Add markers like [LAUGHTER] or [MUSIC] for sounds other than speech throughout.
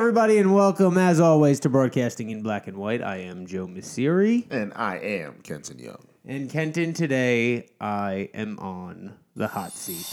everybody, and welcome, as always, to Broadcasting in Black and White. I am Joe Messeri. And I am Kenton Young. And Kenton, today I am on the hot seat.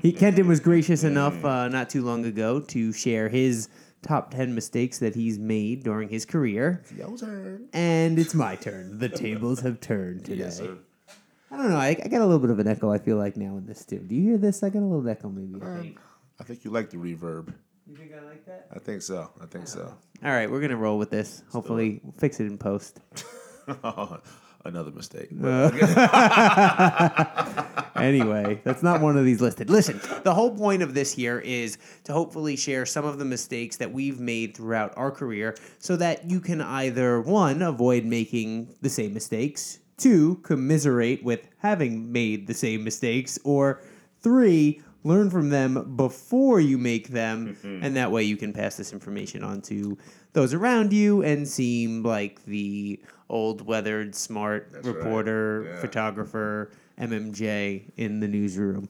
He, Kenton was gracious enough uh, not too long ago to share his top 10 mistakes that he's made during his career. It's your turn. And it's my turn. The tables have turned today. Yes, sir. I don't know. I, I got a little bit of an echo, I feel like, now in this, too. Do you hear this? I got a little echo, maybe. Um, I think. I think you like the reverb. You think I like that? I think so. I think so. All right, we're going to roll with this. Hopefully, we'll fix it in post. [LAUGHS] [LAUGHS] Another mistake. Uh, [LAUGHS] anyway, that's not one of these listed. Listen, the whole point of this here is to hopefully share some of the mistakes that we've made throughout our career so that you can either, one, avoid making the same mistakes, two, commiserate with having made the same mistakes, or three, learn from them before you make them, mm-hmm. and that way you can pass this information on to those around you and seem like the old weathered smart That's right. reporter, Yeah. photographer, MMJ in the newsroom.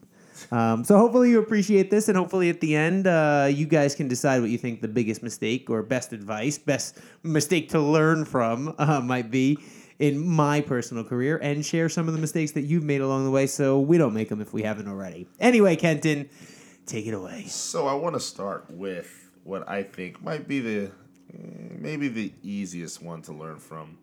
Um, so hopefully you appreciate this, and hopefully at the end uh, you guys can decide what you think the biggest mistake or best advice, best mistake to learn from [LAUGHS] uh, might be in my personal career, and share some of the mistakes that you've made along the way, so we don't make them if we haven't already. Anyway, Kenton, take it away. So I want to start with what I think might be the mm, maybe the easiest one to learn from.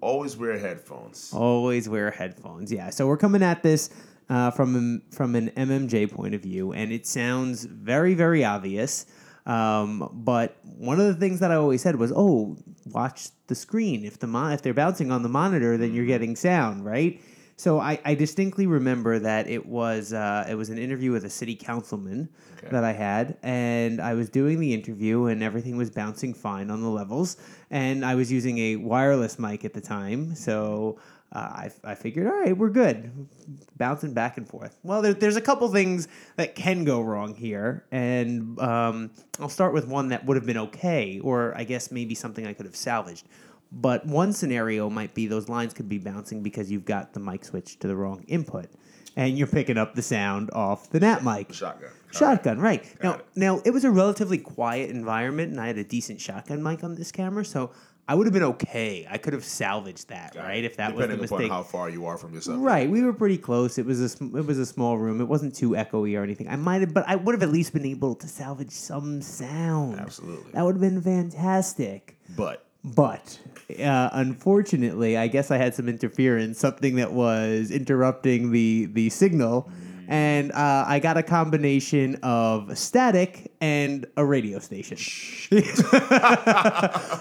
Always wear headphones. Always wear headphones. Yeah. So we're coming at this uh, from from an MMJ point of view, and it sounds very very obvious. Um, but one of the things that I always said was, "Oh, watch the screen. If the mon- if they're bouncing on the monitor, then you're getting sound, right?" So I, I distinctly remember that it was uh, it was an interview with a city councilman Okay. that I had, and I was doing the interview, and everything was bouncing fine on the levels, and I was using a wireless mic at the time, so uh, I, I figured, all right, we're good, bouncing back and forth. Well, there, there's a couple things that can go wrong here, and um, I'll start with one that would have been okay, or I guess maybe something I could have salvaged. But one scenario might be those lines could be bouncing because you've got the mic switch to the wrong input, and you're picking up the sound off the NAT mic. Shotgun. Shotgun, right. now, it. now it was a relatively quiet environment, and I had a decent shotgun mic on this camera, so I would have been okay. I could have salvaged that, Got right? it. If that Depending was the upon mistake. how far you are from yourself. Right, we were pretty close. It was a sm- it was a small room. It wasn't too echoey or anything. I might have, but I would have at least been able to salvage some sound. Absolutely. that would have been fantastic. But But uh, unfortunately, I guess I had some interference, something that was interrupting the the signal, and uh, I got a combination of static and a radio station. [LAUGHS]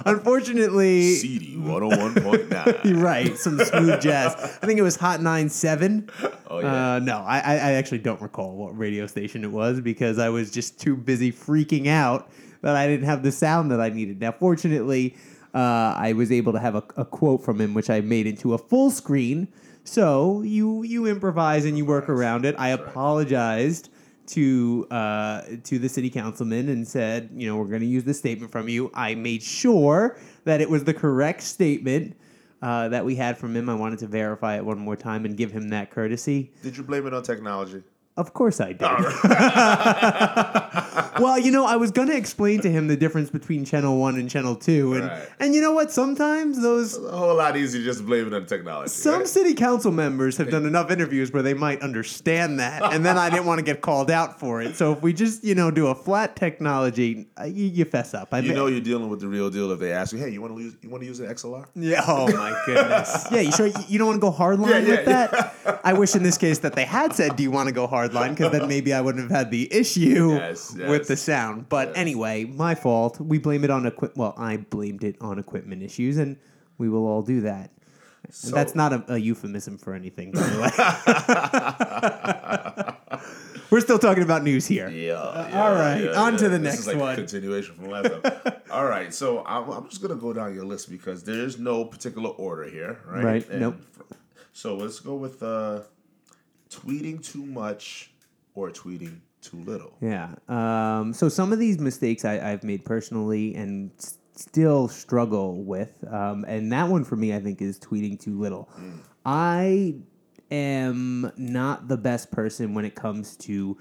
unfortunately, CD 101.9. you're [LAUGHS] right, some smooth jazz. I think it was Hot 97. Oh, yeah. Uh, no, I, I I actually don't recall what radio station it was because I was just too busy freaking out that I didn't have the sound that I needed. Now, fortunately, uh, I was able to have a, a quote from him, which I made into a full screen. So you you improvise and you work around it. I apologized to uh, to the city councilman and said, you know, we're going to use this statement from you. I made sure that it was the correct statement uh, that we had from him. I wanted to verify it one more time and give him that courtesy. Did you blame it on technology? Of course I did. [LAUGHS] well, you know, I was going to explain to him the difference between channel 1 and channel 2 and Right. and you know what? Sometimes those It's a whole lot easier just blaming blame on technology. some right? city council members have done enough interviews where they might understand that, and then I didn't want to get called out for it. So if we just, you know, do a flat technology, uh, you, you fess up. I You know you're dealing with the real deal if they ask you, hey, you want to use you want to use an XLR? Yeah. Oh my goodness. [LAUGHS] yeah. You sure you, don't want to go hardline Yeah, yeah, with that? I wish in this case that they had said, "Do you want to go hardline?" Line because then [LAUGHS] maybe I wouldn't have had the issue Yes, with the sound. But Yes. anyway, my fault. We blame it on equip. Well, I blamed it on equipment issues, and we will all do that. And that's not a, a euphemism for anything, by the way. [LAUGHS] We're still talking about news here. Yeah. all right, on to the This next is like one. A continuation from last time. [LAUGHS] all right, so I'm, I'm just gonna go down your list because there is no particular order here, right? Right, And nope. So let's go with uh, tweeting too much or tweeting too little. Yeah. Um, so some of these mistakes I, I've made personally and s- still struggle with, um, and that one for me I think is tweeting too little. I am not the best person when it comes to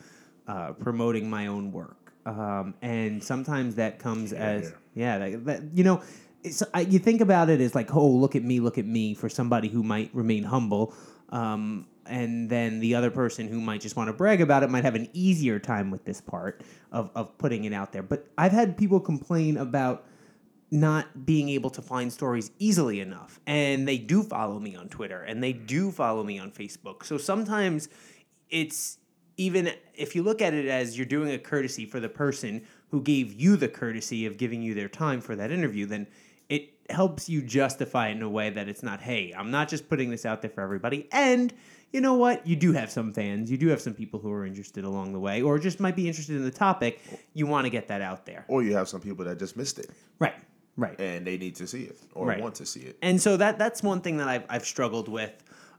uh, promoting my own work, um, and sometimes that comes as here. yeah, that, that you know. It's, I, you think about it as like, oh, look at me, look at me, for somebody who might remain humble. Um, and then the other person who might just want to brag about it might have an easier time with this part of, of putting it out there. But I've had people complain about not being able to find stories easily enough. And they do follow me on Twitter and they do follow me on Facebook. So sometimes it's even if you look at it as you're doing a courtesy for the person who gave you the courtesy of giving you their time for that interview, then helps you justify it in a way that it's not, hey, I'm not just putting this out there for everybody. And you know what? You do have some fans. You do have some people who are interested along the way, or just might be interested in the topic. You want to get that out there. Or you have some people that just missed it Right. Right. and they need to see it or Right. want to see it. And so that that's one thing that I've I've struggled with.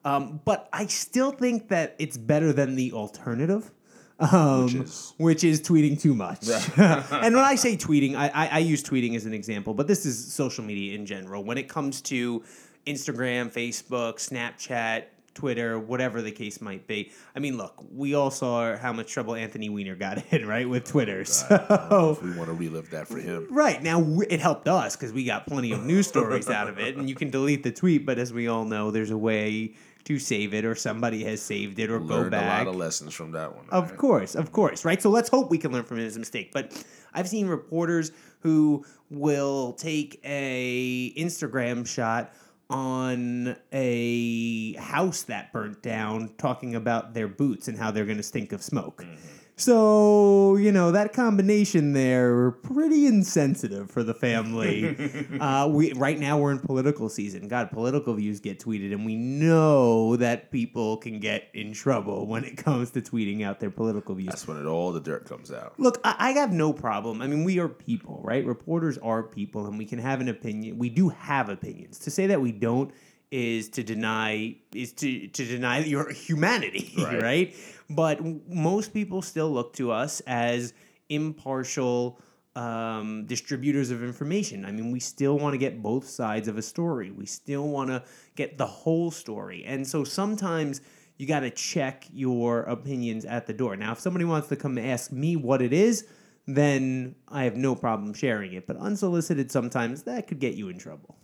Um, but I still think that it's better than the alternative. Um, Which is? which is tweeting too much. [LAUGHS] and when I say tweeting, I, I, I use tweeting as an example, but this is social media in general. When it comes to Instagram, Facebook, Snapchat, Twitter, whatever the case might be. I mean, look, we all saw how much trouble Anthony Weiner got [LAUGHS] in, right, with Twitter. So If we want to relive that for him. Right now, it helped us because we got plenty of news stories out of it, and you can delete the tweet. But as we all know, there's a way to save it, or somebody has saved it, or go Learned a back. lot of lessons from that one. Of right? course, of course, right? So let's hope we can learn from his mistake. But I've seen reporters who will take a Instagram shot on a house that burnt down, talking about their boots and how they're going to stink of smoke. Mm-hmm. So you know that combination there pretty insensitive for the family. [LAUGHS] uh, we right now we're in political season. God, political views get tweeted, and we know that people can get in trouble when it comes to tweeting out their political views. That's when it, all the dirt comes out. Look, I, I have no problem. I mean, we are people, right? Reporters are people, and we can have an opinion. We do have opinions. To say that we don't is to deny is to to deny your humanity, [LAUGHS] Right. right? But most people still look to us as impartial um, distributors of information. I mean, we still want to get both sides of a story. We still want to get the whole story, and so sometimes you got to check your opinions at the door. Now, if somebody wants to come ask me what it is, then I have no problem sharing it. But unsolicited, sometimes that could get you in trouble.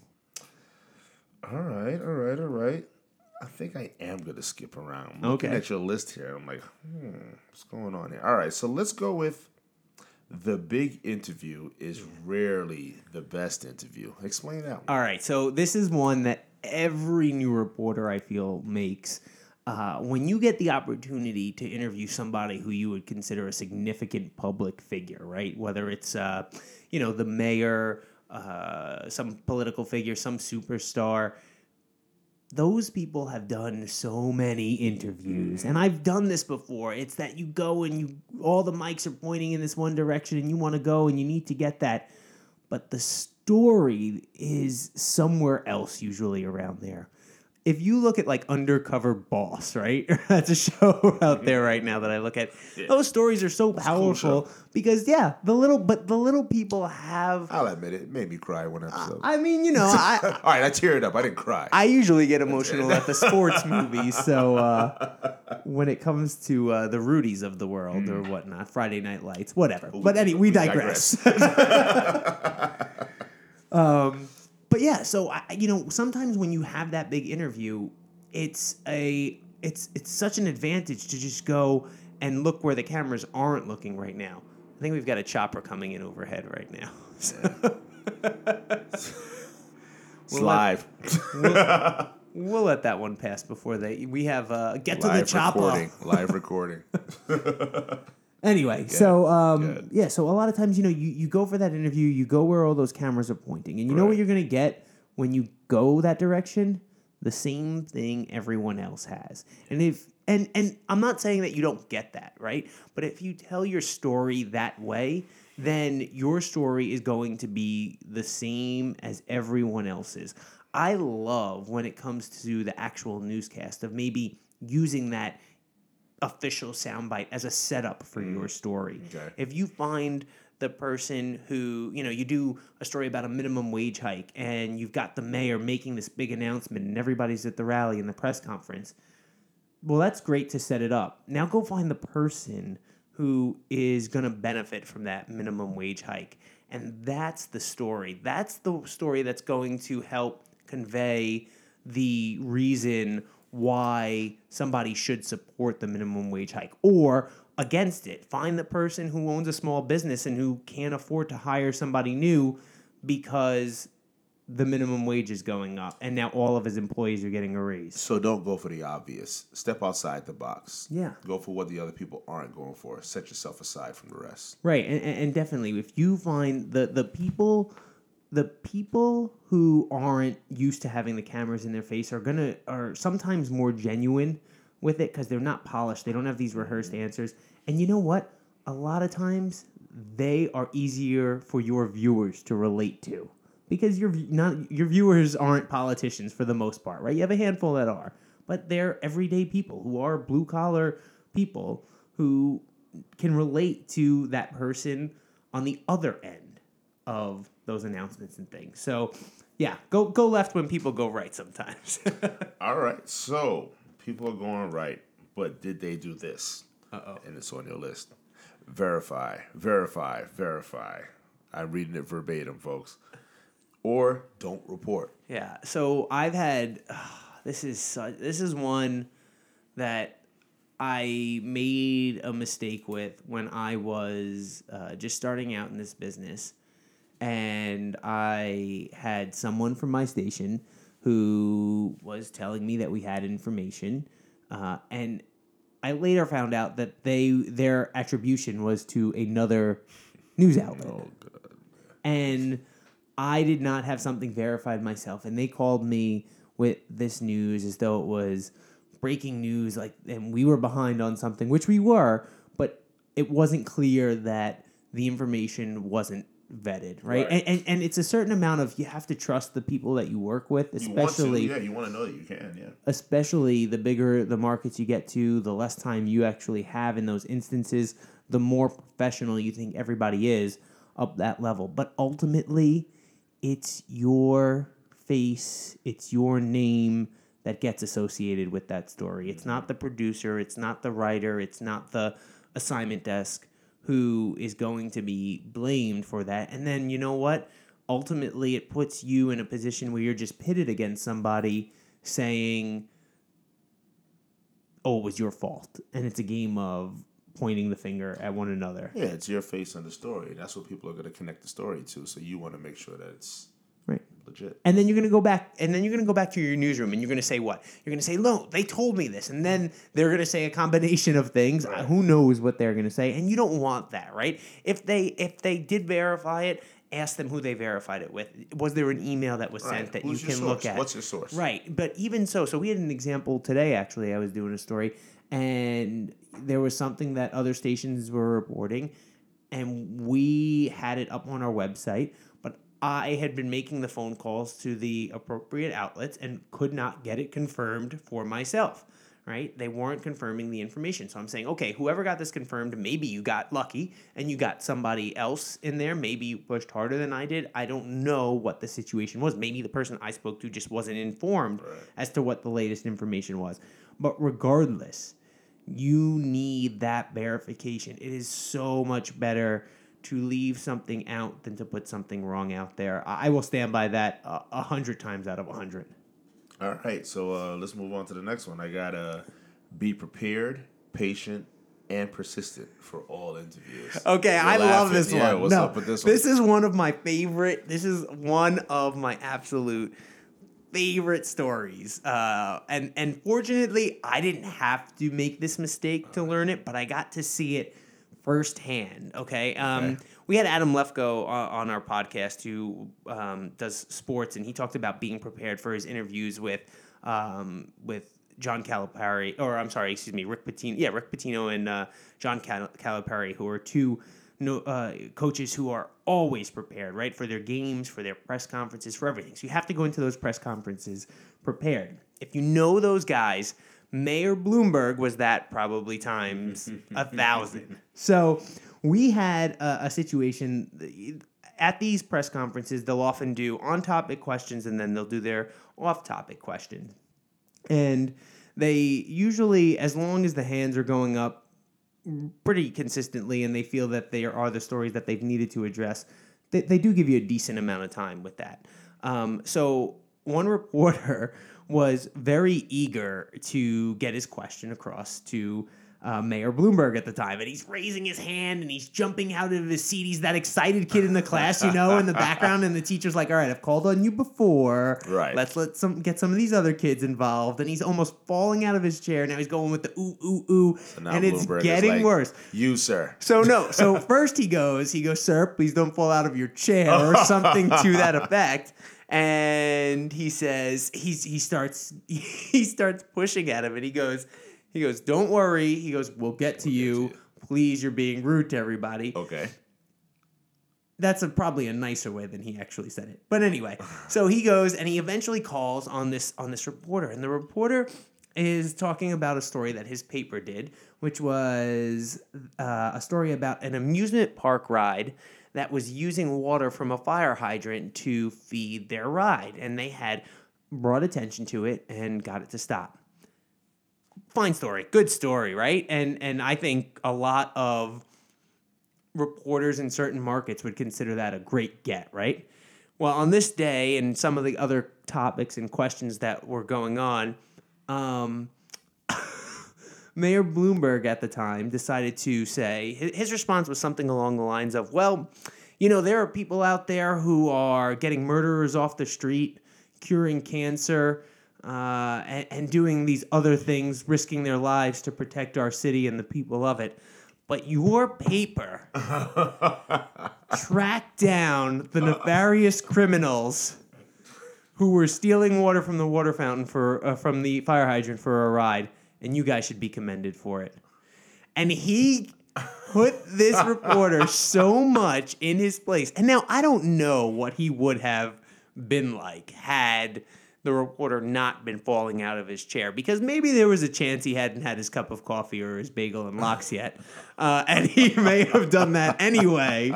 All right, all right, all right. I think I am going to skip around. I'm looking Okay. at your list here. I'm like, hmm, what's going on here? All right, so let's go with the big interview is rarely the best interview. Explain that one. All right, so this is one that every new reporter I feel makes. Uh, when you get the opportunity to interview somebody who you would consider a significant public figure, right? Whether it's uh, you know the mayor, uh, some political figure, some superstar, those people have done so many interviews and mm. i've done this before. It's that you go and you all the mics are pointing in this one direction and you want to go and you need to get that. But the story is somewhere else usually around there if you look at like undercover boss right [LAUGHS] that's a show [LAUGHS] out there right now that i look at those stories are so cool powerful because yeah the little but the little people have I'll admit it, it made me cry one episode. i mean you know [LAUGHS] i all right, I teared up. I didn't cry. I usually get emotional at the sports movies, so uh, when it comes to uh, the Rudies of the world or whatnot, Friday Night Lights, whatever. But anyway, we we digress. um, but yeah, so I, you know, sometimes when you have that big interview, it's a it's it's such an advantage to just go and look where the cameras aren't looking right now. I think we've got a chopper coming in overhead right now. [LAUGHS] it's live. [LAUGHS] We'll let that one pass before they. We have uh, get to the chopper. recording. Live recording. [LAUGHS] Anyway, so um, good. yeah, so a lot of times, you know, you, you go for that interview, you go where all those cameras are pointing, and you know what you're gonna get when you go that direction. The same thing everyone else has, and if and and I'm not saying that you don't get that right, but if you tell your story that way, then your story is going to be the same as everyone else's. I love when it comes to the actual newscast of maybe using that official soundbite as a setup for mm-hmm. your story. Okay. If you find the person who, you know, you do a story about a minimum wage hike and you've got the mayor making this big announcement and everybody's at the rally and the press conference, well, that's great to set it up. Now go find the person who is going to benefit from that minimum wage hike. And that's the story. That's the story that's going to help convey the reason why somebody should support the minimum wage hike or against it. Find the person who owns a small business and who can't afford to hire somebody new because the minimum wage is going up and now all of his employees are getting a raise. So don't go for the obvious. Step outside the box. Yeah. Go for what the other people aren't going for. Set yourself aside from the rest. Right, and, and definitely, if you find the the people, the people who aren't used to having the cameras in their face are gonna are sometimes more genuine with it because they're not polished. They don't have these rehearsed mm-hmm. answers, and you know what? A lot of times they are easier for your viewers to relate to because your not your viewers aren't politicians for the most part, right? You have a handful that are, but they're everyday people who are blue collar people who can relate to that person on the other end of those announcements and things. So, yeah, go go left when people go right sometimes. [LAUGHS] All right. So people are going right, but did they do this? Uh oh. And it's on your list. Verify, verify, verify. I'm reading it verbatim, folks. Or don't report. Yeah. So I've had [SIGHS] this is this is one that I made a mistake with when I was uh, just starting out in this business, and I had someone from my station who was telling me that we had information, uh, and I later found out that they their attribution was to another news outlet. Oh, and I did not have something verified myself, and they called me with this news as though it was breaking news, like, and we were behind on something, which we were, but it wasn't clear that the information wasn't vetted, right? Right. And, and and it's a certain amount of you have to trust the people that you work with, You especially to, yeah, you want to know that you can, yeah. especially the bigger the markets you get to, the less time you actually have in those instances, the more professional you think everybody is up that level. But ultimately, it's your face, it's your name that gets associated with that story. It's not mm-hmm. the producer, it's not the writer, it's not the assignment desk who is going to be blamed for that. And then, you know what? Ultimately, it puts you in a position where you're just pitted against somebody saying, oh, it was your fault. And it's a game of pointing the finger at one another. Yeah, it's your face on the story. That's what people are going to connect the story to. So you want to make sure that it's. Legit. And then you're gonna go back, and then you're gonna go back to your newsroom, and you're gonna say what? You're gonna say, "No, they told me this," and then they're gonna say a combination of things. Right. Who knows what they're gonna say? And you don't want that, right? If they if they did verify it, ask them who they verified it with. Was there an email that was Right. sent that Who's you can look at? What's your source? Right, but even so, so we had an example today. Actually, I was doing a story, and there was something that other stations were reporting, and we had it up on our website. But I had been making the phone calls to the appropriate outlets and could not get it confirmed for myself. Right, they weren't confirming the information. So I'm saying, okay, whoever got this confirmed, maybe you got lucky and you got somebody else in there. Maybe you pushed harder than I did. I don't know what the situation was. Maybe the person I spoke to just wasn't informed as to what the latest information was. But regardless, you need that verification. It is so much better to leave something out than to put something wrong out there. I I will stand by that a a hundred times out of a hundred. All right, so uh, let's move on to the next one. I gotta be prepared, patient, and persistent for all interviews. Okay, You're I love this Yeah, one. what's no, up with this one? This is one of my favorite. This is one of my absolute favorite stories. Uh, and and fortunately, I didn't have to make this mistake to learn it, but I got to see it firsthand. Okay. Um, Okay. We had Adam Lefkoe on, on our podcast who um, does sports, and he talked about being prepared for his interviews with um, with John Calipari, or I'm sorry, excuse me, Rick Pitino. Yeah, Rick Pitino and uh, John Cal- Calipari, who are two no, uh, coaches who are always prepared, right, for their games, for their press conferences, for everything. So you have to go into those press conferences prepared. If you know those guys, Mayor Bloomberg was that probably times [LAUGHS] a thousand. So we had a, a situation at these press conferences. They'll often do on-topic questions and then they'll do their off-topic questions, and they usually, as long as the hands are going up pretty consistently and they feel that there are the stories that they've needed to address, they, they do give you a decent amount of time with that. Um, so one [LAUGHS] reporter was very eager to get his question across to uh, Mayor Bloomberg at the time, and he's raising his hand and he's jumping out of his seat. He's that excited kid in the class, you know, in the background, and the teacher's like, "All right, I've called on you before. Right. Let's let some get some of these other kids involved." And he's almost falling out of his chair. Now he's going with the ooh ooh ooh, now and it's Bloomberg getting like, worse. You, sir. So no. So [LAUGHS] first he goes, he goes, sir, please don't fall out of your chair or something to that [LAUGHS] effect. And he says he's he starts [LAUGHS] he starts pushing at him, and he goes he goes, don't worry. He goes, we'll get to you. to you. Please, you're being rude to everybody. Okay. That's a, probably a nicer way than he actually said it. But anyway, [SIGHS] so he goes and he eventually calls on this on this reporter, and the reporter is talking about a story that his paper did, which was uh, a story about an amusement park ride that was using water from a fire hydrant to feed their ride, and they had brought attention to it and got it to stop. Fine story, good story, right? And and I think a lot of reporters in certain markets would consider that a great get, right? Well, on this day and some of the other topics and questions that were going on, um, Mayor Bloomberg at the time decided to say his response was something along the lines of, well, you know, there are people out there who are getting murderers off the street, curing cancer, uh, and, and doing these other things, risking their lives to protect our city and the people of it. But your paper [LAUGHS] tracked down the nefarious criminals who were stealing water from the water fountain for uh, from the fire hydrant for a ride, and you guys should be commended for it. And he put this reporter so much in his place. And now I don't know what he would have been like had the reporter not been falling out of his chair because maybe there was a chance he hadn't had his cup of coffee or his bagel and lox yet. Uh, and he [LAUGHS] may have done that anyway.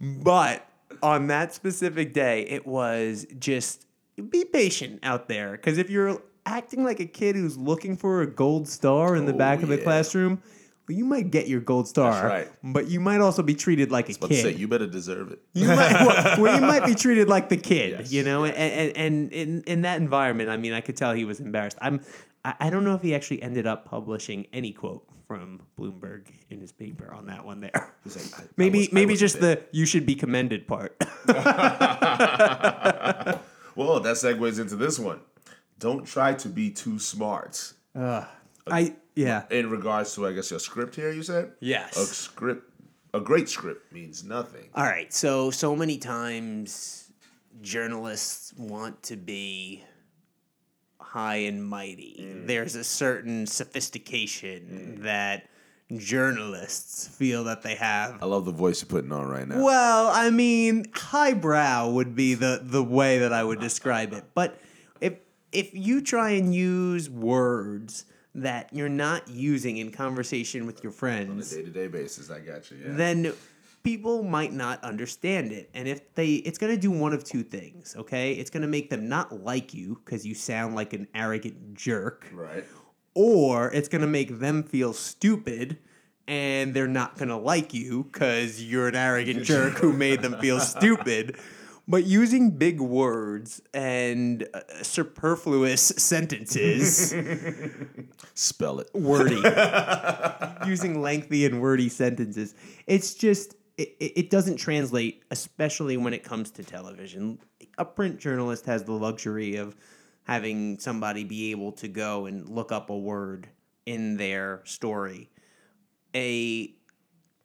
But on that specific day, it was just be patient out there. Because if you're acting like a kid who's looking for a gold star in the Oh, back of the yeah. classroom, well, you might get your gold star. right. But you might also be treated like a But kid. say, you better deserve it. You might, [LAUGHS] well, well, you might be treated like the kid, Yes, you know, and, and and in in that environment, I mean, I could tell he was embarrassed. I'm, I, I don't know if he actually ended up publishing any quote from Bloomberg in his paper on that one there. He's like, I- I Maybe was- I maybe was a just the you should be commended part. [LAUGHS] Well, that segues into this one. Don't try to be too smart. I yeah In regards to, I guess, your script here, you said? yes. A script, a great script means nothing. All right. So, so many times journalists want to be high and mighty. Mm. There's a certain sophistication mm. that journalists feel that they have. I love the voice you're putting on right now. Well, I mean, highbrow would be the the way that I would describe it. But if you try and use words that you're not using in conversation with your friends, on a Day to day basis, I got you. Yeah. then people might not understand it. And if they, it's going to do one of two things, okay? It's going to make them not like you because you sound like an arrogant jerk, right. or it's going to make them feel stupid and they're not going to like you because you're an arrogant [LAUGHS] jerk who made them feel stupid. But using big words and uh, superfluous [LAUGHS] sentences. Spell it. wordy. [LAUGHS] Using lengthy and wordy sentences. It's just it, it it doesn't translate especially when it comes to television. A print journalist has the luxury of having somebody be able to go and look up a word in their story. A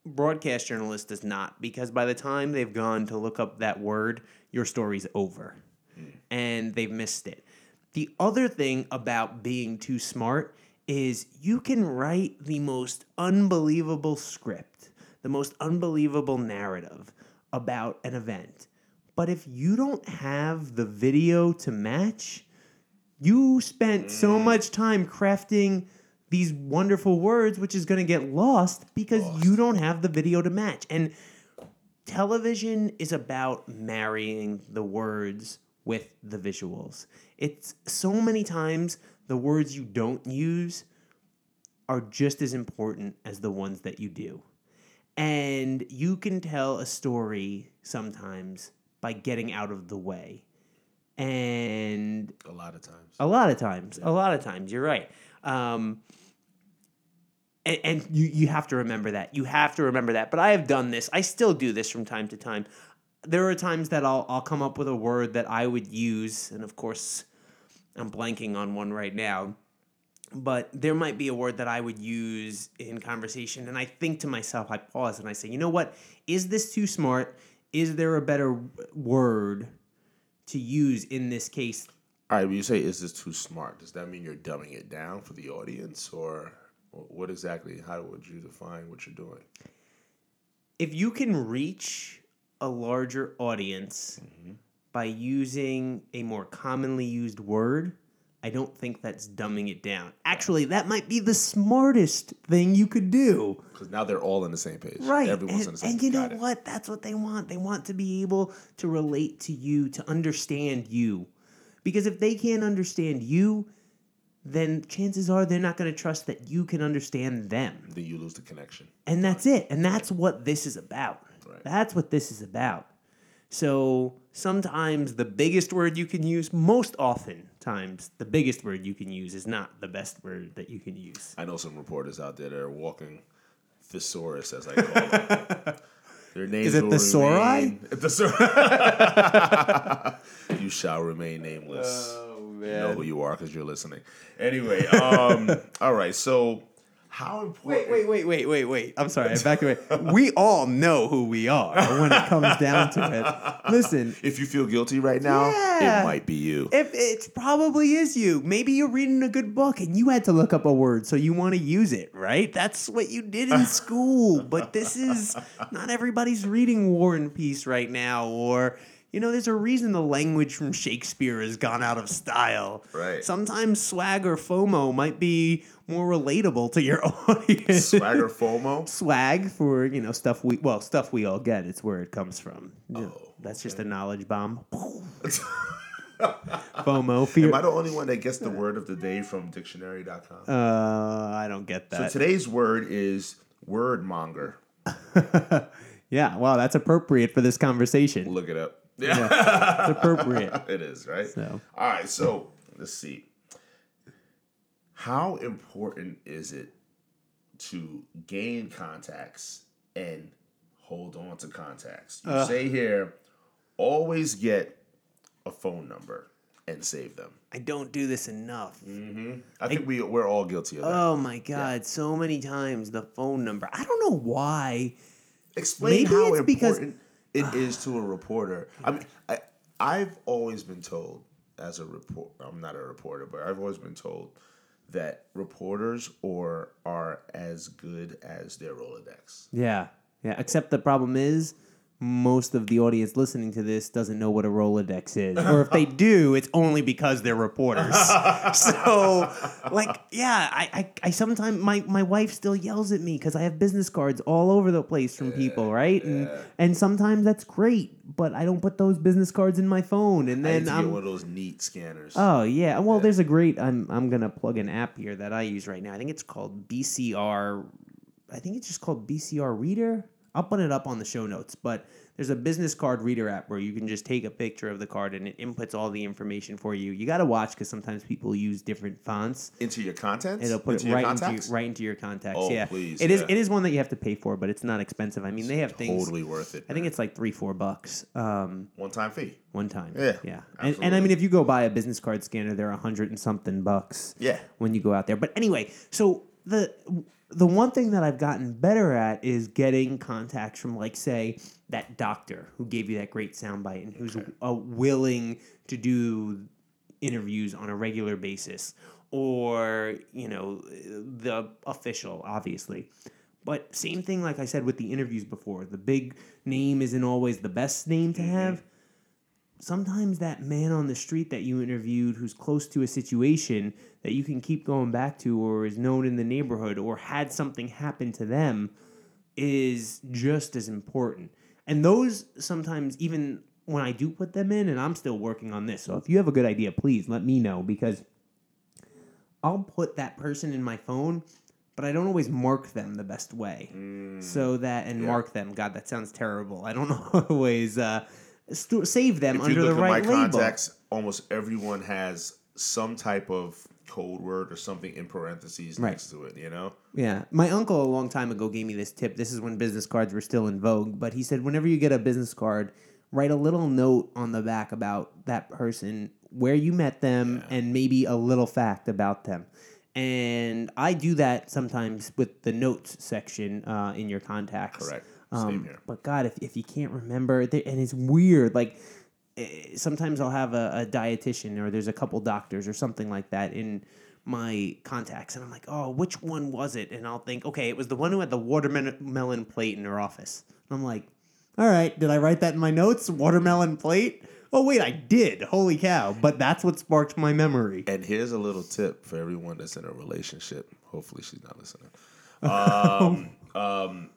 broadcast journalist does not because by the time they've gone to look up that word your story's over. Mm. And they've missed it. The other thing about being too smart is you can write the most unbelievable script the most unbelievable narrative about an event. But if you don't have the video to match You spent so mm. much time crafting these wonderful words, which is going to get lost because you don't have the video to match. And television is about marrying the words with the visuals. It's so many times the words you don't use are just as important as the ones that you do. And you can tell a story sometimes by getting out of the way. And A lot of times. a lot of times, a lot of times, you're right. Um, and, and you, you have to remember that. You have to remember that. But I have done this. I still do this from time to time. There are times that I'll, I'll come up with a word that I would use. And of course, I'm blanking on one right now. But there might be a word that I would use in conversation. And I think to myself, I pause and I say, you know what? Is this too smart? Is there a better word to use in this case All right, when you say is this too smart, does that mean you're dumbing it down for the audience, or what exactly? How would you define what you're doing? if you can reach a larger audience mm-hmm. by using a more commonly used word, I don't think that's dumbing it down. Actually, that might be the smartest thing you could do. Because now they're all on the same page. Right. Everyone's and, on the same page. and you know it. what? That's what they want. They want to be able to relate to you, to understand you. Because if they can't understand you, then chances are they're not going to trust that you can understand them. Then you lose the connection. And that's it. And that's what this is about. Right. That's what this is about. So sometimes the biggest word you can use, most often times, the biggest word you can use is not the best word that you can use. I know some reporters out there that are walking thesaurus, as I call it. [LAUGHS] Their names Is it the thesauri? remain- [LAUGHS] Thesauri. you shall remain nameless. Oh, You know who you are because you're listening. Anyway, um, [LAUGHS] all right. So, how important? Wait, wait, wait, wait, wait, wait. I'm sorry. I back away. [LAUGHS] We all know who we are when it comes down to it. Listen, If you feel guilty right now, Yeah. it might be you. if it probably is you, maybe you're reading a good book and you had to look up a word, so you want to use it, right? That's what you did in [LAUGHS] school. But this is not everybody's reading War and Peace right now, or you know, there's a reason the language from Shakespeare has gone out of style. Right. Sometimes swag or FOMO might be more relatable to your [LAUGHS] audience. Swagger FOMO. swag for you know stuff we well stuff we all get. It's where it comes from. You know, Oh, that's just a knowledge bomb. [LAUGHS] FOMO fear. Am I the only one that gets the word of the day from dictionary.com? Uh, I don't get that. so today's word is word monger. [LAUGHS] yeah, wow, that's appropriate for this conversation. Look it up. Yeah. It's appropriate. it is, right? So. All right, so let's see. How important is it to gain contacts and hold on to contacts? You say here, always get a phone number and save them. I don't do this enough. Mm-hmm. I think we we're all guilty of that. Oh my god, so many times the phone number. I don't know why. Explain maybe how it's because- important it is [SIGHS] to a reporter. I mean, I, I've always been told as a report. I'm not a reporter, but I've always been told that reporters or are as good as their Rolodex. Yeah, yeah. Except the problem is, most of the audience listening to this doesn't know what a Rolodex is, [LAUGHS] or if they do, it's only because they're reporters. [LAUGHS] so, like, yeah, I, I, I sometimes my my wife still yells at me because I have business cards all over the place from people, right? And and sometimes that's great, but I don't put those business cards in my phone, and then I'm one of those neat scanners. Oh yeah. Well, there's a great. I'm I'm gonna plug an app here that I use right now. I think it's called BCR. I think it's just called BCR Reader. I'll put it up on the show notes. But there's a business card reader app where you can just take a picture of the card and it inputs all the information for you. You got to watch because sometimes people use different fonts. into your contents? It'll put into it right into your, right into your contacts. Oh, yeah, please, It is. yeah. It is one that you have to pay for, but it's not expensive. I mean, they have things. Totally worth it. I think it's like three, four bucks. Um, one time fee. one time. Yeah, yeah. And, and I mean, if you go buy a business card scanner, they're a hundred and something bucks. Yeah. When you go out there, but anyway, so the the one thing that I've gotten better at is getting contacts from, like, say, that doctor who gave you that great soundbite and who's uh, willing to do interviews on a regular basis, or you know, the official, obviously. But same thing, like I said with the interviews before, the big name isn't always the best name to have sometimes that man on the street that you interviewed who's close to a situation that you can keep going back to or is known in the neighborhood or had something happen to them is just as important. And those sometimes even when I do put them in and I'm still working on this. So if you have a good idea, please let me know because I'll put that person in my phone, but I don't always mark them the best way. So that and mark them. God, that sounds terrible. I don't [LAUGHS] always uh, st- save them If under you the right label. contacts, almost everyone has some type of code word or something in parentheses Right. next to it. You know, Yeah, my uncle a long time ago gave me this tip. This is when business cards were still in vogue, but he said whenever you get a business card, write a little note on the back about that person, where you met them, and maybe a little fact about them. And I do that sometimes with the notes section uh, in your contacts. correct. Um, Same here. But God, if, if you can't remember, and it's weird, like eh, sometimes I'll have a, a dietitian or there's a couple doctors or something like that in my contacts, and I'm like, oh, which one was it? And I'll think, okay, it was the one who had the watermelon plate in her office. And I'm like, all right, did I write that in my notes? Watermelon plate? Oh wait, I did. Holy cow! But that's what sparked my memory. And here's a little tip for everyone that's in a relationship. Hopefully, she's not listening. [LAUGHS] Um, um,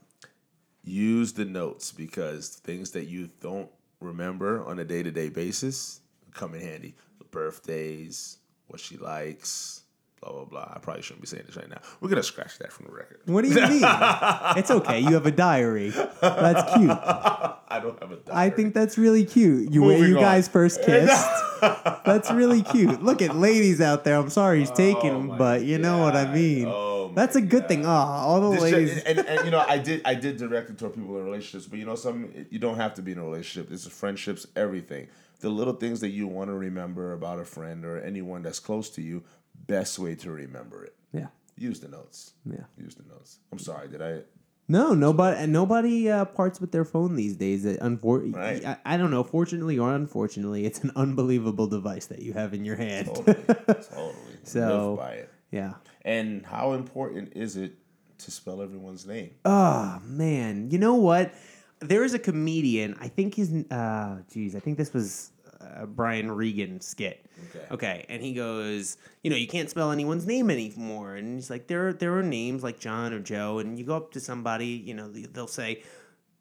use the notes because things that you don't remember on a day to day basis come in handy. Birthdays, what she likes, blah blah blah. I probably shouldn't be saying this right now. We're gonna scratch that from the record. What do you mean? [LAUGHS] it's okay. You have a diary. That's cute. I don't have a diary. I think that's really cute. You where Moving you on. guys first [LAUGHS] kissed. that's really cute. Look at ladies out there. I'm sorry he's taken, Oh my but you know what I mean. Oh that's a good thing. Oh, all the This ladies. shit- and, and you know, I did I did direct it toward people in relationships, but you know, some you don't have to be in a relationship. This is friendships, everything. The little things that you want to remember about a friend or anyone that's close to you, best way to remember it. yeah. Use the notes. Yeah. Use the notes. I'm sorry, did I? No, nobody, and nobody uh, parts with their phone these days. It, unfor- Right. I, I don't know. Fortunately or unfortunately, it's an unbelievable device that you have in your hand. Totally, [LAUGHS] totally. So- Live by it. Yeah. And how important is it to spell everyone's name? Oh man, you know what? There is a comedian. I think his. Uh, geez, I think this was a Brian Regan skit. Okay. Okay, and he goes, you know, you can't spell anyone's name anymore, and he's like, there, there are names like John or Joe, and you go up to somebody, you know, they'll say.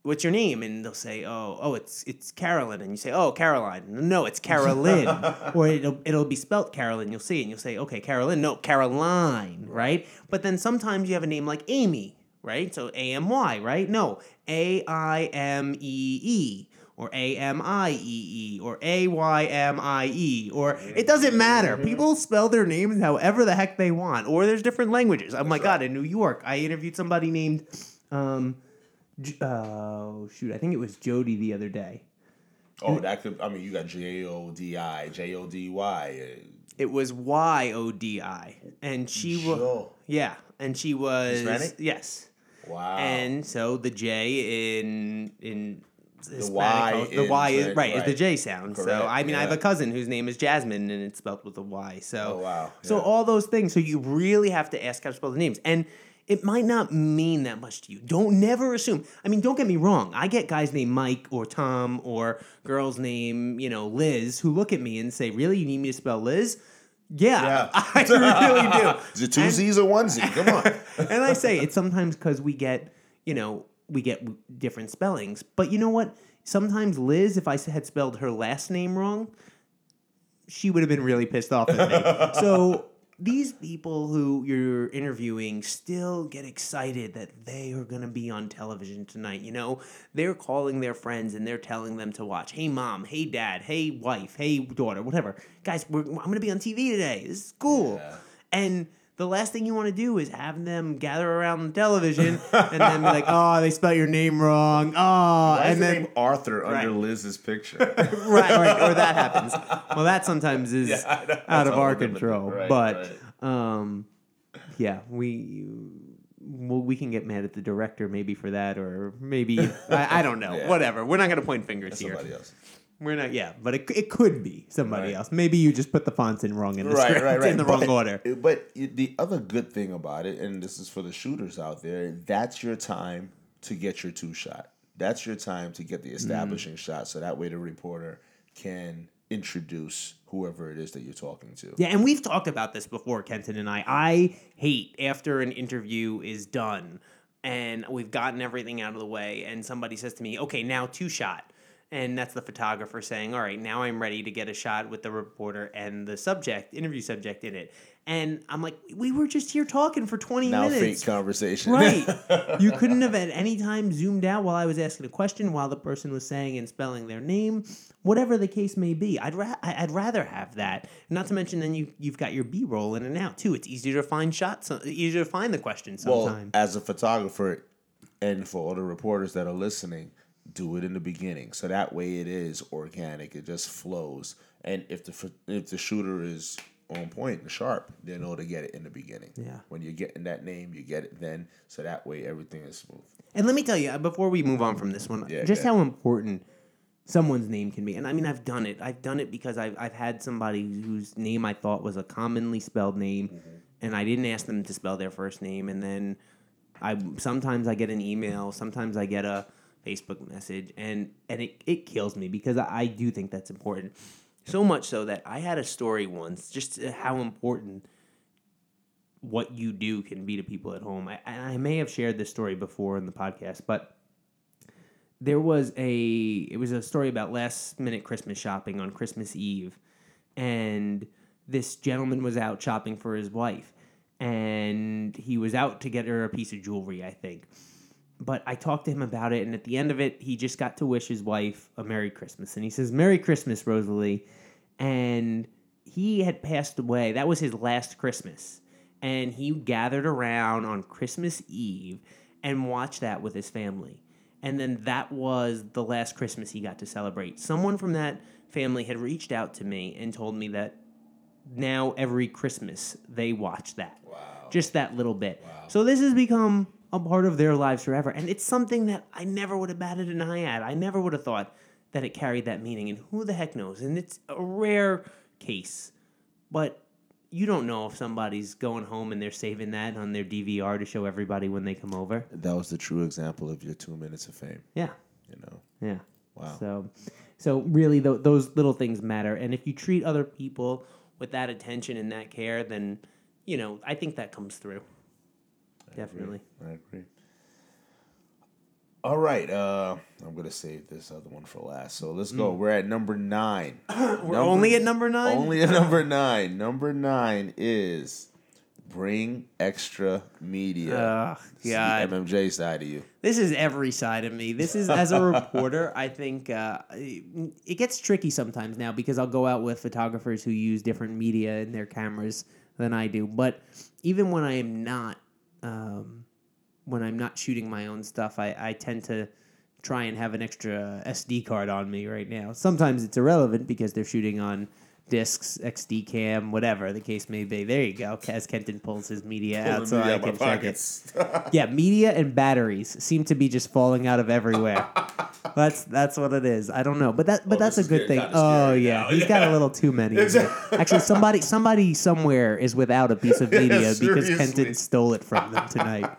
What's your name? And they'll say, "Oh, oh, it's it's Carolyn." And you say, "Oh, Caroline." No, it's Carolyn. [LAUGHS] or it'll it'll be spelt Carolyn. You'll see, and you'll say, "Okay, Carolyn." No, Caroline, right? But then sometimes you have a name like Amy, right? So A M Y, right? No, A I M E E or A M I E E or A Y M I E or it doesn't matter. People spell their names however the heck they want, or there's different languages. Oh my god, in New York, I interviewed somebody named um oh shoot, I think it was Jody the other day. Oh, that could. I mean, you got J O D I, J O D Y. It was Y O D I, and she was yeah, and she was Hispanic? yes, Wow. and so the J in in Hispanic Y code- the Y is Hispanic, right, is the. J sound. so I mean, I have a cousin whose name is Jasmine, and it's spelled with a Y. So Oh, wow, so all those things. So you really have to ask how to spell the names, and it might not mean that much to you. Don't never assume. I mean, don't get me wrong. I get guys named Mike or Tom or girls named you know Liz who look at me and say, "Really, you need me to spell Liz?" Yeah, Yeah. [LAUGHS] I really do. [LAUGHS] Is it two And- Z's or one Z? Come on. [LAUGHS] and I say it's sometimes because we get, you know, we get different spellings. But you know what? Sometimes Liz, if I had spelled her last name wrong, she would have been really pissed off at me. so these people who you're interviewing still get excited that they are going to be on television tonight. You know, they're calling their friends and they're telling them to watch. Hey, mom. Hey, dad. Hey, wife. Hey, daughter. Whatever. Guys, we're, I'm going to be on TV today. This is cool. Yeah. And the last thing you want to do is have them gather around the television and then be like, "Oh, [LAUGHS] they spelled your name wrong." Oh, Why is and the then name Arthur under Right. Liz's picture? [LAUGHS] right, right, or that happens. Well, that sometimes is [LAUGHS] Yeah, out of our we're gonna do. control. Right, but um, yeah, we. Well, we can get mad at the director maybe for that, or maybe I, I don't know. Yeah. Whatever. We're not going to point fingers here. Somebody else. We're not. Yeah, but it, it could be somebody Right. else. Maybe you just put the fonts in wrong in the Right, script right, right. in the But- wrong order. But the other good thing about it, and this is for the shooters out there, that's your time to get your two shot. That's your time to get the Mm. establishing shot. So that way the reporter can introduce whoever it is that you're talking to. Yeah, and we've talked about this before, Kenton and I. I hate after an interview is done and we've gotten everything out of the way, and somebody says to me, okay, now two shot. And that's the photographer saying, all right, now I'm ready to get a shot with the reporter and the subject, interview subject in it. And I'm like, we were just here talking for 20 now minutes. fake conversation. Right. [LAUGHS] you couldn't have at any time zoomed out while I was asking a question, while the person was saying and spelling their name, whatever the case may be. I'd ra- I'd rather have that. Not to mention, then you you've got your B roll in and out too. It's easier to find shots, uh, easier to find the question well, as a photographer, and for all the reporters that are listening, do it in the beginning, so that way it is organic. It just flows. And if the if the shooter is on point and sharp, they know to get it in the beginning. Yeah. When you're getting that name, you get it then, so that way everything is smooth. And let me tell you, uh, before we move on from this one, Yeah, just yeah. how important someone's name can be. And I mean, I've done it. I've done it because I've, I've had somebody whose name I thought was a commonly spelled name, Mm-hmm. and I didn't ask them to spell their first name. And then I sometimes I get an email, sometimes I get a Facebook message, and and it, it kills me because I, I do think that's important. So much so that I had a story once, just how important what you do can be to people at home. I, I may have shared this story before in the podcast, but there was a it was a story about last minute Christmas shopping on Christmas Eve, and this gentleman was out shopping for his wife, and he was out to get her a piece of jewelry, I think. But I talked to him about it, and at the end of it, he just got to wish his wife a Merry Christmas, and he says, "Merry Christmas, Rosalie," and he had passed away. That was his last Christmas, and he gathered around on Christmas Eve and watched that with his family. And then that was the last Christmas he got to celebrate. Someone from that family had reached out to me and told me that now every Christmas they watch that. Wow. Just that little bit. So this has become a part of their lives forever. And it's something that I never would have batted an eye at. I never would have thought that it carried that meaning. And who the heck knows? And it's a rare case. But you don't know if somebody's going home and they're saving that on their DVR to show everybody when they come over. That was the true example of your two minutes of fame. Yeah. You know. Yeah. Wow. So, so really, th- those little things matter. And if you treat other people with that attention and that care, then you know I think that comes through. Definitely. I agree. All right, uh, I'm gonna save this other one for last. So let's go. We're at number nine. [CLEARS THROAT] We're only at number nine. Only at number nine. Number nine is bring extra media. The MMJ side of you. This is every side of me. This is as a [LAUGHS] reporter. I think uh, it gets tricky sometimes now because I'll go out with photographers who use different media in their cameras than I do. But even when I am not, um, when I'm not shooting my own stuff, I, I tend to try and have an extra SD card on me right now. Sometimes it's irrelevant because they're shooting on discs, XDCAM, whatever the case may be. There you go. As Kenton pulls his media out so I can check it. [LAUGHS] Yeah, media and batteries seem to be just falling out of everywhere. [LAUGHS] that's that's what it is. I don't know, but that but Oh, that's a good thing. Oh yeah, now. he's got a little too many. [LAUGHS] Actually, somebody somebody somewhere is without a piece of media because. Kenton stole it from them tonight.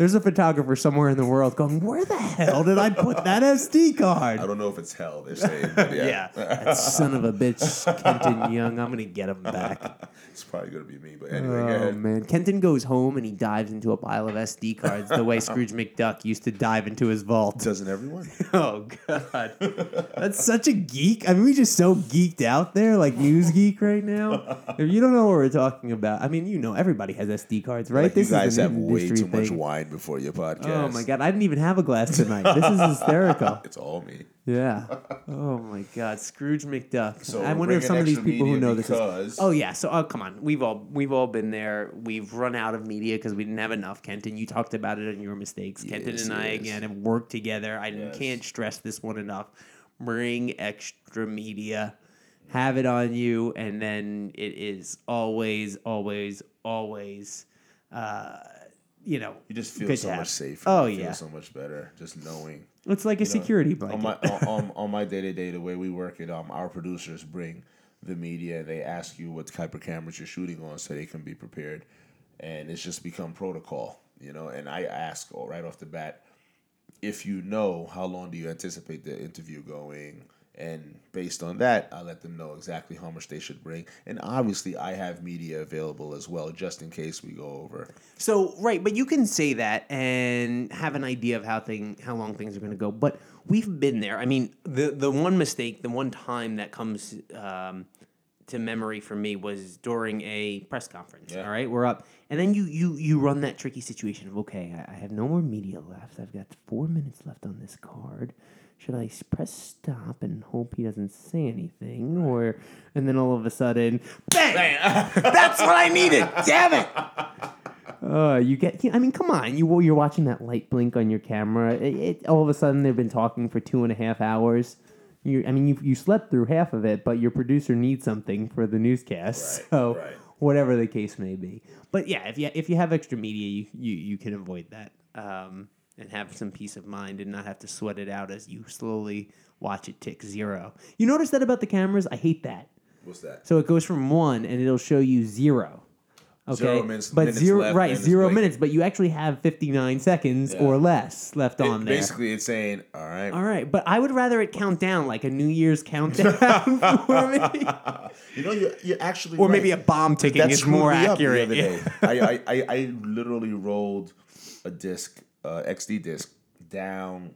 There's a photographer somewhere in the world going, "Where the hell did I put that SD card?" I don't know if it's hell. They're saying, but yeah, Yeah, that son of a bitch, Kenton Young. I'm gonna get him back. it's probably gonna be me. But anyway, Oh man, Kenton goes home and he dives into a pile of SD cards the way Scrooge McDuck used to dive into his vault. Doesn't everyone? [LAUGHS] Oh god, that's such a geek. I mean, we just so geeked out there, like news geek right now. If you don't know what we're talking about, I mean, you know, everybody has SD cards, right? Like you guys is have way too much thing. Before your podcast. Oh my god, I didn't even have a glass tonight. This is hysterical. [LAUGHS] It's all me. Yeah. Oh my God, Scrooge McDuck. So I wonder if some of these people who know this. Is, oh yeah. So oh come on, we've all we've all been there. We've run out of media because we didn't have enough. Kenton, you talked about it in your mistakes. Kenton Yes, and I yes. again have worked together. I Yes. can't stress this one enough. Bring extra media. Have it on you, and then it is always, always, always, uh, you know, You just feel so much safer. Oh you feel yeah, so much better just knowing. it's like a know, security blanket. on my on, on, my day to day, the way we work it, um, our producers bring the media. They ask you what type of cameras you're shooting on, so they can be prepared, and it's just become protocol, you know. And I ask all right off the bat, if you know how long do you anticipate the interview going, And based on that, I let them know exactly how much they should bring. And obviously, I have media available as well, just in case we go over. So right, but you can say that and have an idea of how thing how long things are going to go. But we've been there. I mean, the the one mistake, the one time that comes um, to memory for me was during a press conference. Yeah. All right, we're up, and then you you you run that tricky situation of okay, I, I have no more media left. I've got four minutes left on this card. Should I press stop and hope he doesn't say anything, or and then all of a sudden, bang! [LAUGHS] That's what I needed. Damn it! Uh, you get. I mean, come on. You you're watching that light blink on your camera. It, it, all of a sudden, they've been talking for two and a half hours. You, I mean, you you slept through half of it, but your producer needs something for the newscast. Right, so, right. whatever the case may be. But yeah, if you if you have extra media, you you, you can avoid that um, and have some peace of mind and not have to sweat it out as you slowly watch it tick zero. You notice that about the cameras? I hate that. What's that? So it goes from one and it'll show you zero. Okay. Zero minutes- but minutes zero left right, zero minutes, but you actually have 59 seconds Yeah. or less left It- on there. basically, it's saying, all right. All right, but I would rather it count down like a New Year's countdown [LAUGHS] for me. [LAUGHS] You know, you you actually Or right. maybe a bomb ticking is more me up the accurate. other day. [LAUGHS] I, I, I, I literally rolled a disc, uh, XD disc, down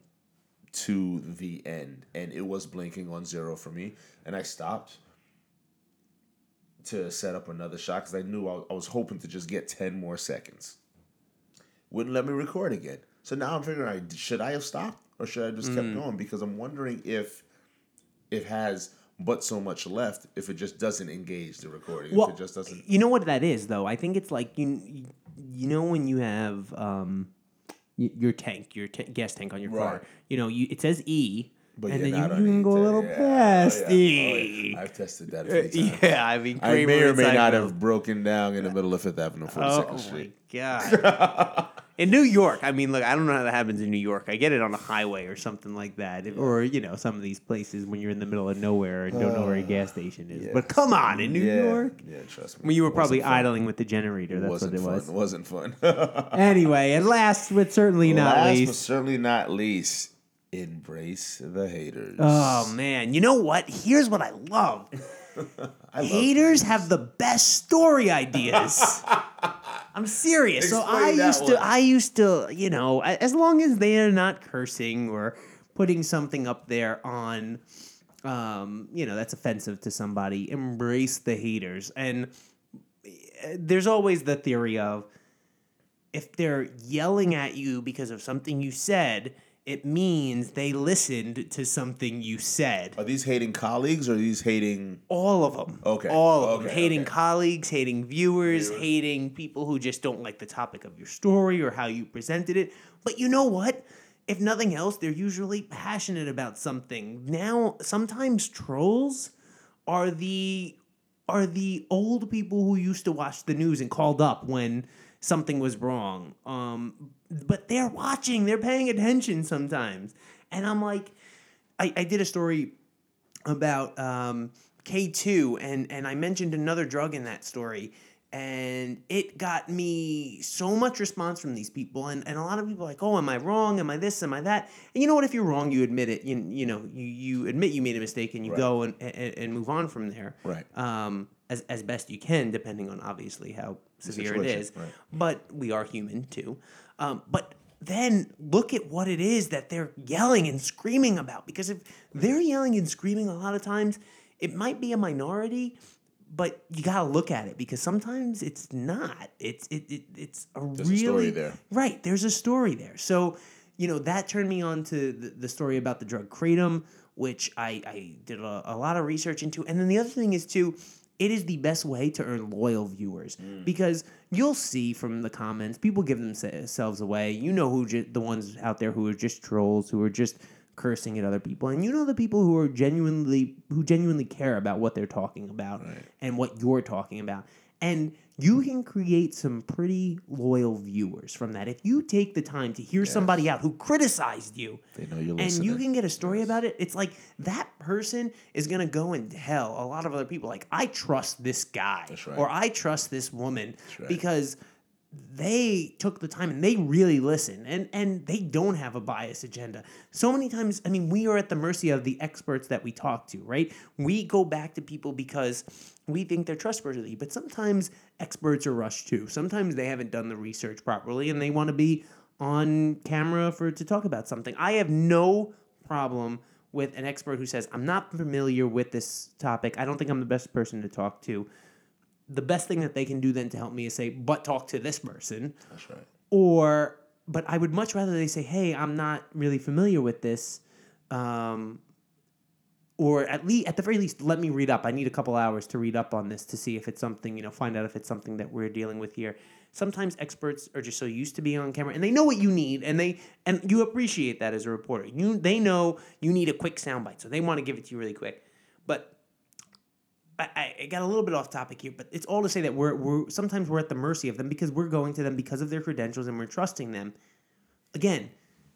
to the end, and it was blinking on zero for me, and I stopped to set up another shot because I knew I, I was hoping to just get ten more seconds. Wouldn't let me record again, so now I'm figuring out should I have stopped or should I just Mm. kept going because I'm wondering if it has but so much left if it just doesn't engage the recording Well, if it just doesn't You know what that is, though. I think it's like you, you know, when you have um, your tank, your ta- gas tank on your car. Right. You know, you it says E, But and then you, you can go a little yeah. past Oh, yeah. E. Oh. I've tested that a few [LAUGHS] times. Yeah, I mean, I may or may not have broken down in the middle of Fifth Avenue, Forty oh Second Oh my Street. god! [LAUGHS] in New York, I mean, look, I don't know how that happens in New York. I get it on a highway or something like that, or you know, some of these places when you're in the middle of nowhere and don't know where a uh, gas station is. yeah. But come on, in New yeah, York, yeah, trust me. when you were probably fun. idling with the generator, that's wasn't what it fun. was. It wasn't fun. [LAUGHS] Anyway, and last but certainly not Last but certainly not least, embrace the haters. oh man, you know what? Here's what I love. [LAUGHS] Haters have the best story ideas. [LAUGHS] I'm serious. so I used to. I used to, you know, as long as they're not cursing or putting something up there on, um, you know, that's offensive to somebody, embrace the haters. And eh, there's always the theory of if they're yelling at you because of something you said, it means they listened to something you said. Are these hating colleagues or are these hating? All of them. Okay. All of them. Hating okay. colleagues, hating viewers, hating people who just don't like the topic of your story or how you presented it. But you know what? If nothing else, they're usually passionate about something. Now, sometimes trolls are the are the old people who used to watch the news and called up when something was wrong. Um, but they're watching, they're paying attention sometimes. And I'm like, I, I did a story about um, K2, and, and I mentioned another drug in that story. And it got me so much response from these people. And, and a lot of people are like, oh, am I wrong? Am I this? Am I that? And you know what? If you're wrong, you admit it. You, you know, you, you admit you made a mistake and you Right. go and, and, and move on from there. Right. Um, as, as best you can, depending on obviously how severe it is. right. But we are human too. Um, but then look at what it is that they're yelling and screaming about. Because if they're yelling and screaming a lot of times, it might be a minority, but you gotta look at it because sometimes it's not. It's it, it it's a There's a really story there. right. There's a story there. So you know that turned me on to the, the story about the drug kratom, which I I did a, a lot of research into. And then the other thing is too. It is the best way to earn loyal viewers mm. because you'll see from the comments people give themselves away. You know who ju- the ones out there who are just trolls, who are just cursing at other people, and you know the people who are genuinely who genuinely care about what they're talking about and what you're talking about. And you can create some pretty loyal viewers from that. If you take the time to hear somebody out who criticized you, They know you're and you can get a story about it, it's like that person is gonna go and tell a lot of other people, like, I trust this guy right. or I trust this woman right. because they took the time and they really listen and and they don't have a bias agenda. So many times i mean we are at the mercy of the experts that we talk to right? We go back to people because we think they're trustworthy but sometimes experts are rushed too. Sometimes they haven't done the research properly and they want to be on camera for to talk about something. I have no problem with an expert who says i'm not familiar with this topic. I don't think i'm the best person to talk to the best thing that they can do then to help me is say, but talk to this person. That's right. Or, but I would much rather they say, hey, I'm not really familiar with this. Um, or at least, at the very least, let me read up. I need a couple hours to read up on this to see if it's something, you know, find out if it's something that we're dealing with here. Sometimes experts are just so used to being on camera and they know what you need and they and you appreciate that as a reporter. You they know you need a quick soundbite, so they want to give it to you really quick. But I, got a little bit off topic here, but it's all to say that we're, we're sometimes we're at the mercy of them because we're going to them because of their credentials and we're trusting them. Again,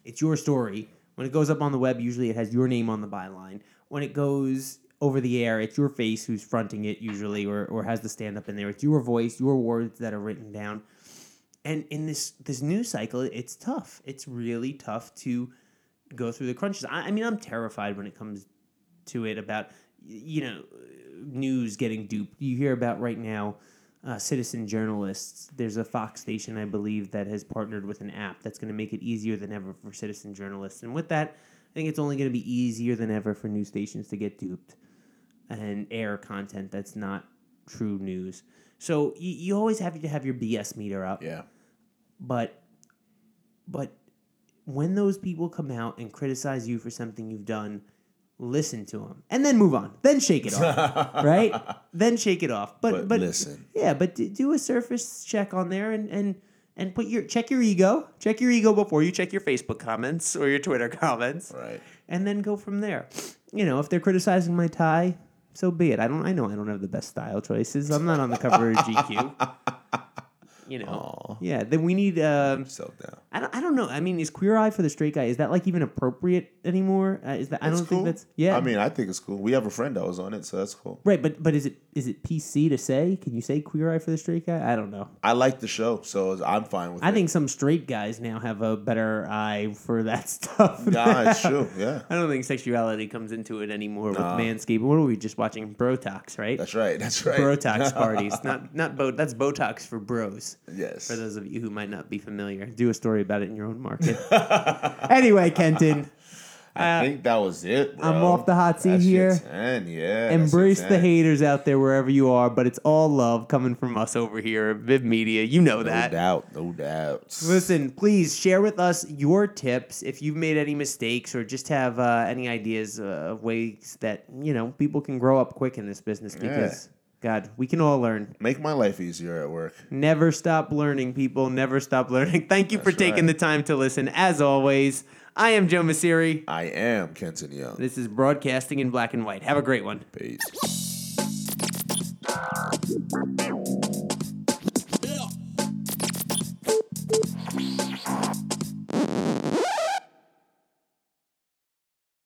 it's your story. When it goes up on the web, usually it has your name on the byline. When it goes over the air, it's your face who's fronting it usually, or, or has the stand up in there. It's your voice, your words that are written down. And in this this news cycle, it's tough. It's really tough to go through the crunches. I, I mean, I'm terrified when it comes to it about you know news getting duped. You hear about right now uh, citizen journalists. There's a Fox station, I believe, that has partnered with an app that's going to make it easier than ever for citizen journalists. And with that, I think it's only going to be easier than ever for news stations to get duped and air content that's not true news. So you, you always have to have your BS meter up. Yeah. But but when those people come out and criticize you for something you've done, listen to them and then move on. Then shake it off, [LAUGHS] right? Then shake it off. But But but, listen. yeah, but d- do a surface check on there and and and put your check your ego, check your ego before you check your Facebook comments or your Twitter [LAUGHS] comments, Right. and then go from there. You know, if they're criticizing my tie, so be it. I don't. I know I don't have the best style choices. I'm not on the cover of GQ. [LAUGHS] You know, yeah. Then we need. Um, down. I don't, I don't know. I mean, is Queer Eye for the Straight Guy? Is that like even appropriate anymore? Uh, is that I It's don't cool. think that's yeah. I mean, I think it's cool. We have a friend that was on it, so that's cool. right, but but is it is it PC to say? Can you say Queer Eye for the Straight Guy? I don't know. I like the show, so I'm fine with I it. think some straight guys now have a better eye for that [LAUGHS] stuff. Nah, it's true. Yeah. I don't think sexuality comes into it anymore with Manscaped. What are we just watching? Brotox, right? That's right. That's right. Brotox [LAUGHS] parties. Not not bo- that's Botox for bros. Yes. For those of you who might not be familiar, do a story about it in your own market. [LAUGHS] anyway, Kenton, I think that was it. Bro. I'm off the hot seat here. shit's 10, yeah. embrace the haters out there wherever you are, but it's all love coming from us over here at Viv Media. You know No that. No doubt. No doubt. Listen, please share with us your tips if you've made any mistakes or just have uh, any ideas uh, of ways that you know people can grow up quick in this business. Because God, we can all learn. Make my life easier at work. Never stop learning, people. Never stop learning. [LAUGHS] Thank you That's for taking right. the time to listen. As always, I am Joe Masiri. I am Kenton Young. This is Broadcasting in Black and White. Have a great one. Peace.